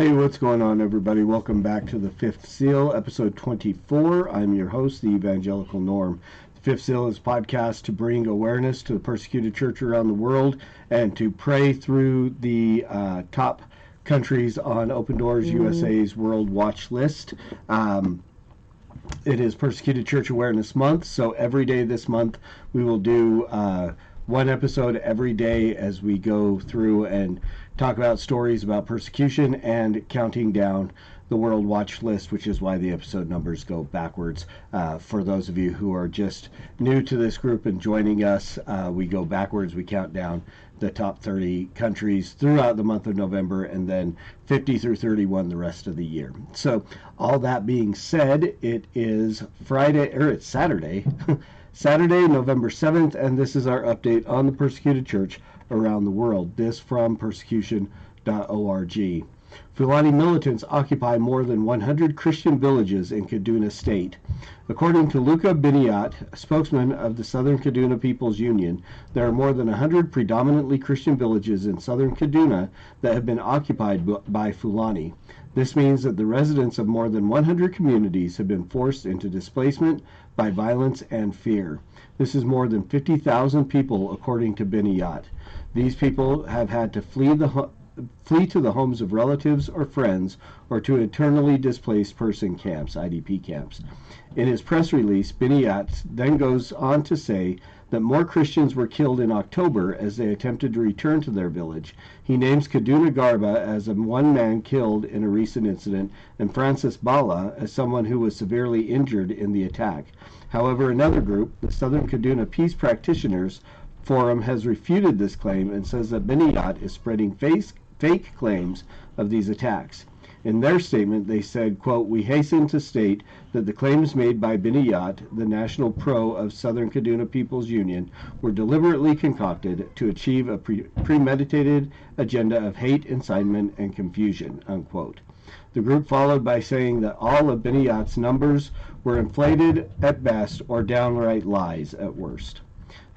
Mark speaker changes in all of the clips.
Speaker 1: Hey, what's going on, everybody? Welcome back to the Fifth Seal, episode 24. I'm your host, the Evangelical Norm. The Fifth Seal is a podcast to bring awareness to the persecuted church around the world and to pray through the uh, top countries on Open Doors USA's World Watch List. Um, it is Persecuted Church Awareness Month, so every day this month we will do uh, one episode every day as we go through and talk about stories about persecution and counting down the World Watch List, which is why the episode numbers go backwards. Uh, for those of you who are just new to this group and joining us, uh, we go backwards. We count down the top 30 countries throughout the month of November and then 50 through 31 the rest of the year. So, all that being said, it is Friday, or it's Saturday. Saturday, November 7th, and this is our update on the persecuted church around the world. This from persecution.org. Fulani militants occupy more than 100 Christian villages in Kaduna State. According to Luka Binniyat, spokesman of the Southern Kaduna People's Union, there are more than 100 predominantly Christian villages in southern Kaduna that have been occupied by Fulani. This means that the residents of more than 100 communities have been forced into displacement by violence and fear. This is more than 50,000 people, according to Binniyat. These people have had to flee the flee to the homes of relatives or friends or to internally displaced person camps, IDP camps. In his press release, Binniyat then goes on to say that more Christians were killed in October as they attempted to return to their village. He names Kaduna Garba as one man killed in a recent incident and Francis Bala as someone who was severely injured in the attack. However, another group, the Southern Kaduna Peace Practitioners Forum, has refuted this claim and says that Binniyat is spreading face fake claims of these attacks. In their statement, they said, quote, We hasten to state that the claims made by Binniyat, the national pro of Southern Kaduna People's Union, were deliberately concocted to achieve a pre- premeditated agenda of hate, incitement, and confusion, unquote. The group followed by saying that all of Binniyat's numbers were inflated at best or downright lies at worst.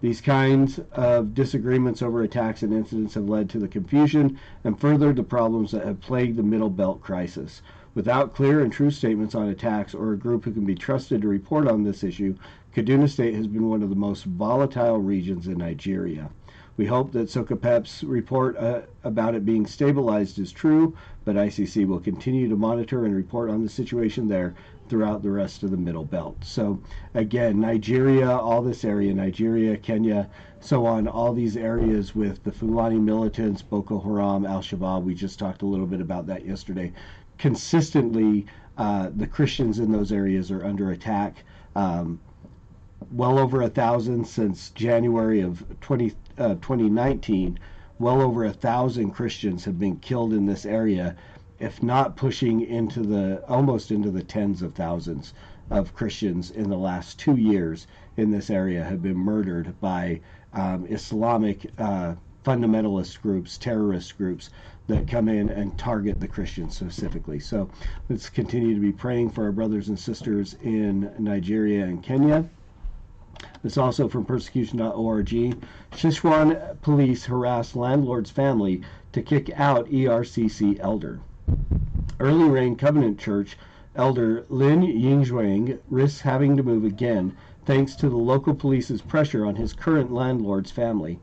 Speaker 1: These kinds of disagreements over attacks and incidents have led to the confusion and furthered the problems that have plagued the Middle Belt crisis. Without clear and true statements on attacks or a group who can be trusted to report on this issue, Kaduna State has been one of the most volatile regions in Nigeria. We hope that Sokapep's report uh, about it being stabilized is true, but ICC will continue to monitor and report on the situation there throughout the rest of the Middle Belt. So, again, Nigeria, all this area, Nigeria, Kenya, so on, all these areas with the Fulani militants, Boko Haram, Al Shabaab, we just talked a little bit about that yesterday. Consistently, uh, the Christians in those areas are under attack. Um, well over a thousand since January of 20, uh, 2019. Well over a thousand Christians have been killed in this area if not pushing into the almost into the tens of thousands of Christians in the last two years in this area have been murdered by um, Islamic uh, fundamentalist groups, terrorist groups that come in and target the Christians specifically. So let's continue to be praying for our brothers and sisters in Nigeria and Kenya. It's also from persecution.org. Sichuan police harass landlord's family to kick out ERCC elder. Early Rain Covenant Church elder Li Yingqiang risks having to move again thanks to the local police's pressure on his current landlord's family.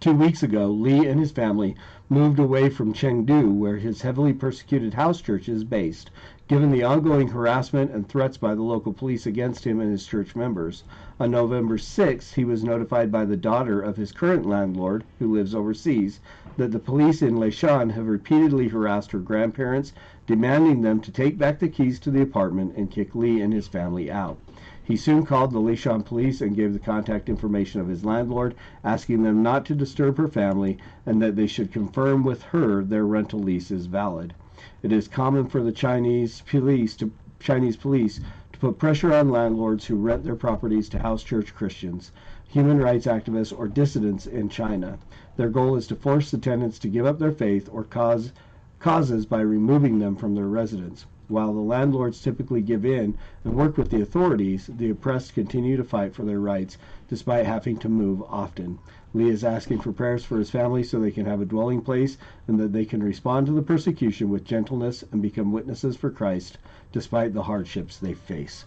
Speaker 1: Two weeks ago, Lee and his family moved away from Chengdu, where his heavily persecuted house church is based, given the ongoing harassment and threats by the local police against him and his church members. On November 6th, he was notified by the daughter of his current landlord, who lives overseas, that the police in Leshan have repeatedly harassed her grandparents, demanding them to take back the keys to the apartment and kick Lee and his family out. He soon called the Leshan police and gave the contact information of his landlord, asking them not to disturb her family and that they should confirm with her their rental lease is valid. It is common for the Chinese police to Chinese police to put pressure on landlords who rent their properties to house church Christians, human rights activists, or dissidents in China. Their goal is to force the tenants to give up their faith or cause causes by removing them from their residence. While the landlords typically give in and work with the authorities, the oppressed continue to fight for their rights despite having to move often. Lee is asking for prayers for his family so they can have a dwelling place and that they can respond to the persecution with gentleness and become witnesses for Christ despite the hardships they face.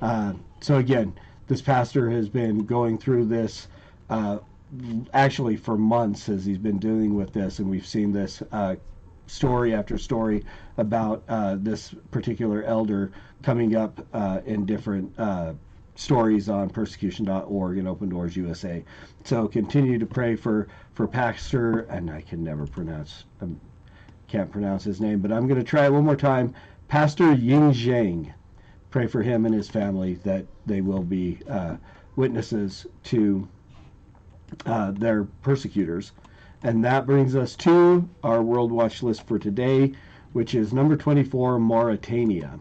Speaker 1: Uh, so, again, this pastor has been going through this. Uh, actually for months as he's been dealing with this and we've seen this uh, story after story about uh, this particular elder coming up uh, in different uh, stories on persecution.org and Open Doors USA. So continue to pray for for Pastor, and I can never pronounce, I um, can't pronounce his name, but I'm going to try it one more time. Pastor Ying Zhang. Pray for him and his family that they will be uh, witnesses to uh, their persecutors and that brings us to our World Watch list for today, which is number 24, Mauritania.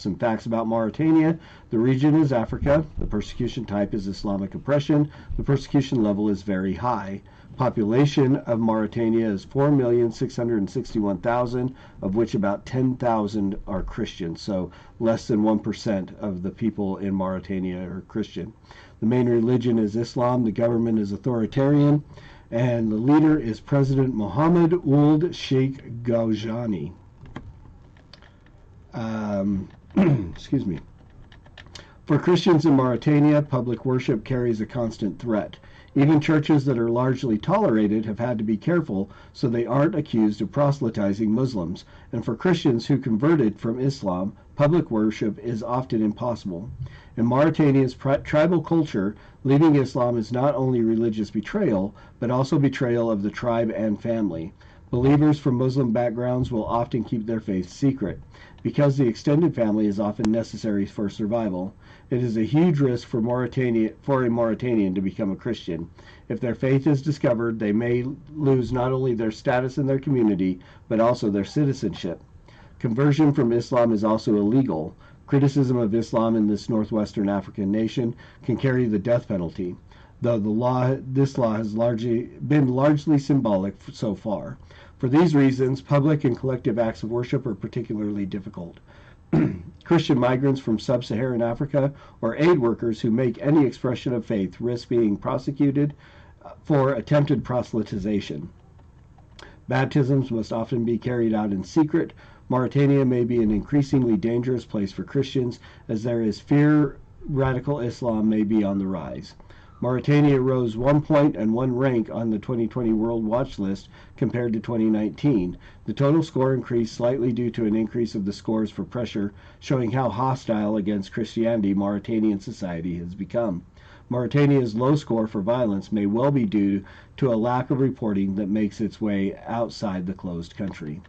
Speaker 1: Some facts about Mauritania. The region is Africa. The persecution type is Islamic oppression. The persecution level is very high. Population of Mauritania is 4,661,000, of which about 10,000 are Christian. So less than 1% of the people in Mauritania are Christian. The main religion is Islam. The government is authoritarian and the leader is President Mohammed Ould Sheikh Ghazouani. Um, excuse me. For Christians in Mauritania, public worship carries a constant threat. Even churches that are largely tolerated have had to be careful so they aren't accused of proselytizing Muslims. And for Christians who converted from Islam, public worship is often impossible. In Mauritania's tribal culture, leaving Islam is not only religious betrayal, but also betrayal of the tribe and family. Believers from Muslim backgrounds will often keep their faith secret, because the extended family is often necessary for survival. It is a huge risk for Mauritania for a Mauritanian to become a Christian. If their faith is discovered, they may lose not only their status in their community, but also their citizenship. Conversion from Islam is also illegal. Criticism of Islam in this northwestern African nation can carry the death penalty, though the law this law has largely been largely symbolic so far. For these reasons, public and collective acts of worship are particularly difficult. Christian migrants from sub Saharan Africa or aid workers who make any expression of faith risk being prosecuted uh, for attempted proselytization. Baptisms must often be carried out in secret Mauritania may be an increasingly dangerous place for Christians as there is fear radical Islam may be on the rise. Mauritania rose one point and one rank on the 2020 World Watch list compared to 2019. The total score increased slightly due to an increase of the scores for pressure, showing how hostile against Christianity Mauritanian society has become. Mauritania's low score for violence may well be due to a lack of reporting that makes its way outside the closed country.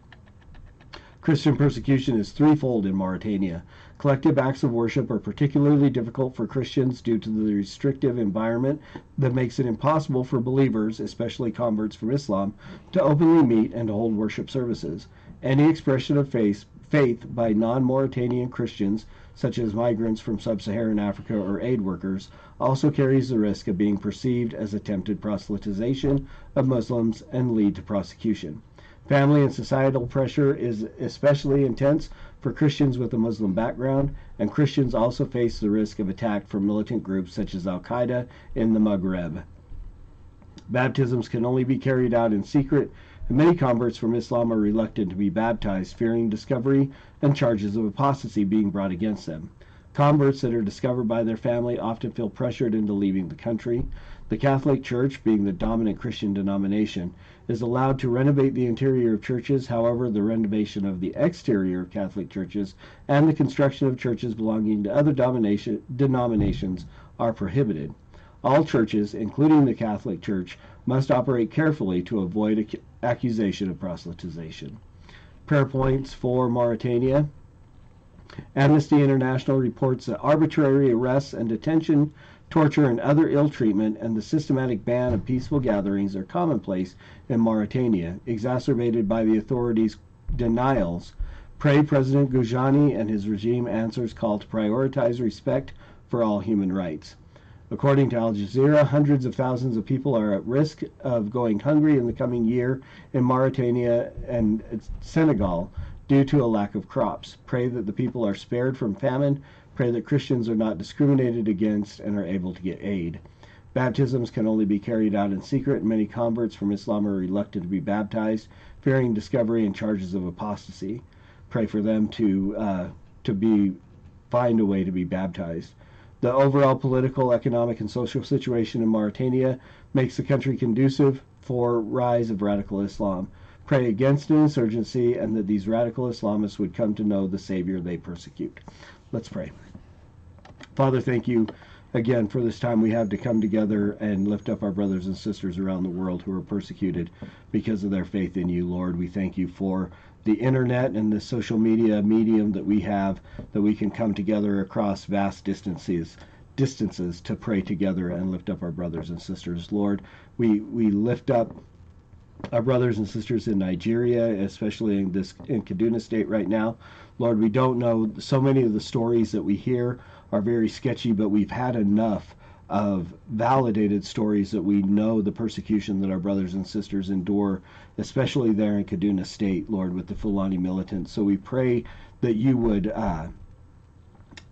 Speaker 1: Christian persecution is threefold in Mauritania. Collective acts of worship are particularly difficult for Christians due to the restrictive environment that makes it impossible for believers, especially converts from Islam, to openly meet and to hold worship services. Any expression of faith, faith by non Mauritanian Christians, such as migrants from sub Saharan Africa or aid workers, also carries the risk of being perceived as attempted proselytization of Muslims and lead to prosecution. Family and societal pressure is especially intense for Christians with a Muslim background, and Christians also face the risk of attack from militant groups such as Al Qaeda in the Maghreb. Baptisms can only be carried out in secret, and many converts from Islam are reluctant to be baptized, fearing discovery and charges of apostasy being brought against them. Converts that are discovered by their family often feel pressured into leaving the country. The Catholic Church, being the dominant Christian denomination, is allowed to renovate the interior of churches. However, the renovation of the exterior of Catholic churches and the construction of churches belonging to other denominations are prohibited. All churches, including the Catholic Church, must operate carefully to avoid accusation of proselytization. Prayer points for Mauritania. Amnesty International reports that arbitrary arrests and detention, torture, and other ill treatment, and the systematic ban of peaceful gatherings are commonplace in Mauritania, exacerbated by the authorities' denials. Pray President Ghazouani and his regime answers call to prioritize respect for all human rights. According to Al Jazeera, hundreds of thousands of people are at risk of going hungry in the coming year in Mauritania and Senegal due to a lack of crops. Pray that the people are spared from famine. Pray that Christians are not discriminated against and are able to get aid. Baptisms can only be carried out in secret, many converts from Islam are reluctant to be baptized, fearing discovery and charges of apostasy. Pray for them to uh, to be find a way to be baptized. The overall political, economic, and social situation in Mauritania makes the country conducive for rise of radical Islam pray against an insurgency and that these radical Islamists would come to know the Savior they persecute. Let's pray. Father, thank you again for this time we have to come together and lift up our brothers and sisters around the world who are persecuted because of their faith in you, Lord. We thank you for the internet and the social media medium that we have that we can come together across vast distances distances to pray together and lift up our brothers and sisters. Lord, we we lift up our brothers and sisters in Nigeria, especially in this in Kaduna State right now. Lord, we don't know so many of the stories that we hear are very sketchy, but we've had enough of validated stories that we know the persecution that our brothers and sisters endure, especially there in Kaduna State, Lord, with the Fulani militants. So we pray that you would uh,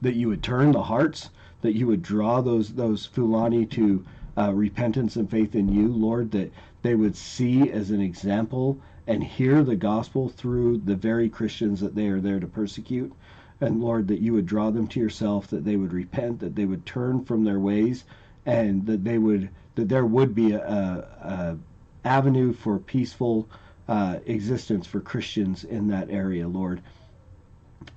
Speaker 1: that you would turn the hearts, that you would draw those those Fulani to uh, repentance and faith in you, Lord, that they would see as an example and hear the gospel through the very Christians that they are there to persecute. And Lord, that you would draw them to yourself, that they would repent, that they would turn from their ways, and that they would that there would be a, a, avenue for peaceful uh, existence for Christians in that area, Lord.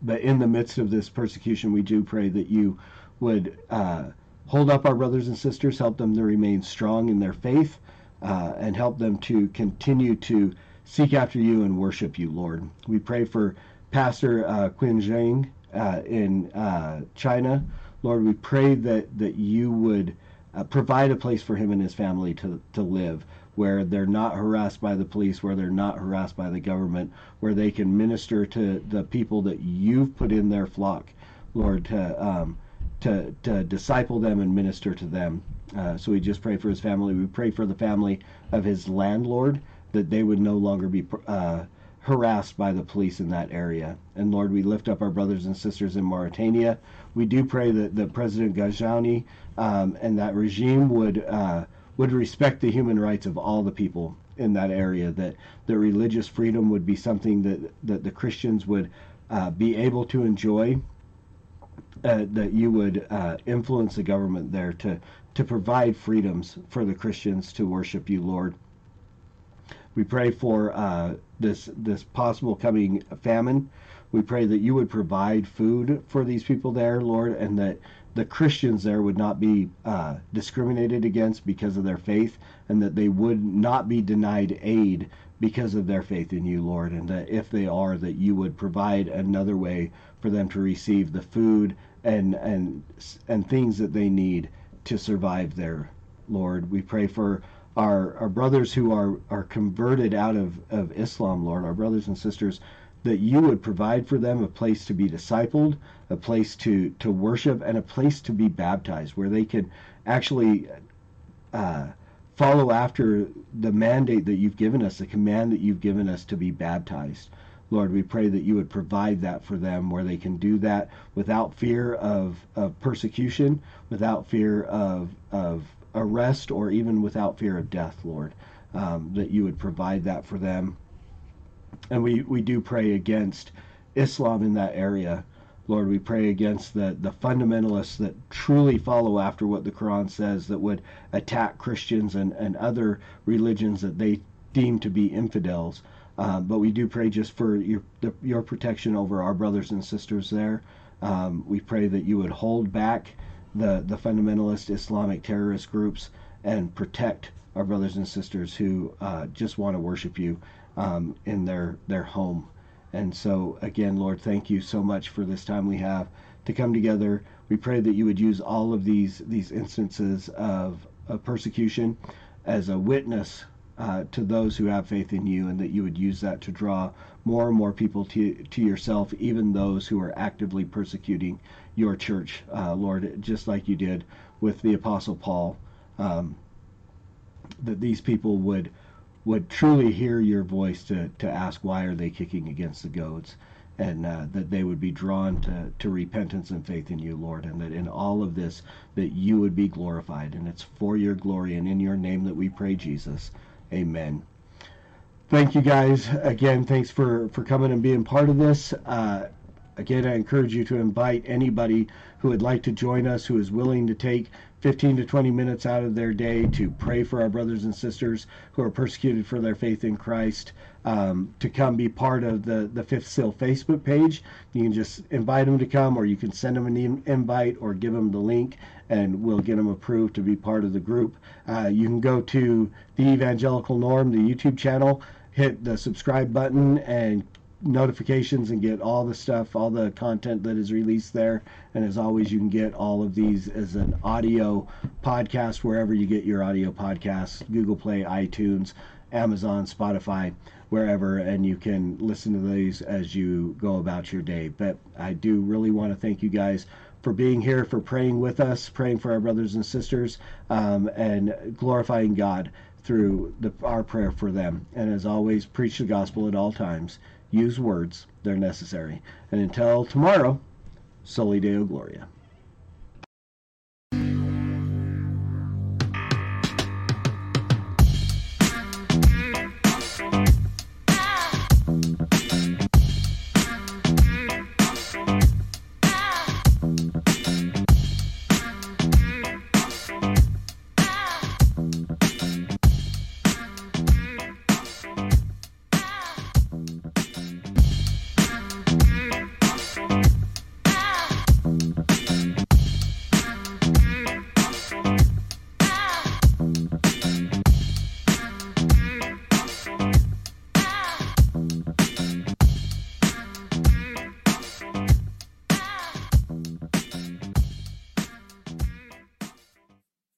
Speaker 1: But in the midst of this persecution, we do pray that you would uh, hold up our brothers and sisters, help them to remain strong in their faith, uh, and help them to continue to seek after you and worship you, Lord. We pray for Pastor uh, Qin Zheng uh, in uh, China. Lord, we pray that, that you would uh, provide a place for him and his family to, to live where they're not harassed by the police, where they're not harassed by the government, where they can minister to the people that you've put in their flock, Lord, to um, to, to disciple them and minister to them. Uh, so we just pray for his family. We pray for the family of his landlord that they would no longer be uh, harassed by the police in that area. And Lord, we lift up our brothers and sisters in Mauritania. We do pray that, that President Ghazouani um, and that regime would uh, would respect the human rights of all the people in that area. That the religious freedom would be something that that the Christians would uh, be able to enjoy uh, that you would uh, influence the government there to to provide freedoms for the Christians to worship you, Lord. We pray for uh, this this possible coming famine. We pray that you would provide food for these people there, Lord, and that the Christians there would not be uh, discriminated against because of their faith, and that they would not be denied aid because of their faith in you, Lord, and that if they are, that you would provide another way for them to receive the food and and and things that they need to survive there, Lord. We pray for our our brothers who are are converted out of of Islam, Lord, our brothers and sisters that you would provide for them a place to be discipled, a place to to worship, and a place to be baptized, where they can actually uh, follow after the mandate that you've given us, the command that you've given us to be baptized. Lord, we pray that you would provide that for them where they can do that without fear of, of persecution, without fear of, of arrest, or even without fear of death, Lord. Um, that you would provide that for them. And we, we do pray against Islam in that area. Lord, we pray against the, the fundamentalists that truly follow after what the Quran says, that would attack Christians and, and other religions that they deem to be infidels. Uh, but we do pray just for your the, your protection over our brothers and sisters there. Um, we pray that you would hold back the the fundamentalist Islamic terrorist groups and protect our brothers and sisters who uh, just want to worship you um, in their their home. And so, again, Lord, thank you so much for this time we have to come together. We pray that you would use all of these these instances of, of persecution as a witness uh, to those who have faith in you, and that you would use that to draw more and more people to to yourself, even those who are actively persecuting your church, uh, Lord, just like you did with the Apostle Paul. Um, that these people would would truly hear your voice to, to ask why are they kicking against the goats and uh, that they would be drawn to, to repentance and faith in you lord and that in all of this that you would be glorified and it's for your glory and in your name that we pray jesus amen. Thank you guys again. Thanks for for coming and being part of this. Uh, again i encourage you to invite anybody who would like to join us who is willing to take 15 to 20 minutes out of their day to pray for our brothers and sisters who are persecuted for their faith in Christ, um, to come be part of the, the Fifth Seal Facebook page. You can just invite them to come, or you can send them an invite or give them the link, and we'll get them approved to be part of the group. Uh, you can go to the Evangelical Norm, the YouTube channel, hit the subscribe button, and notifications and get all the stuff, all the content that is released there. And as always, you can get all of these as an audio podcast wherever you get your audio podcasts Google Play, iTunes, Amazon, Spotify, wherever. And you can listen to these as you go about your day. But I do really want to thank you guys for being here, for praying with us, praying for our brothers and sisters, um, and glorifying God through the, our prayer for them. And as always, preach the gospel at all times use words, they're necessary. And until tomorrow, Soli Deo Gloria.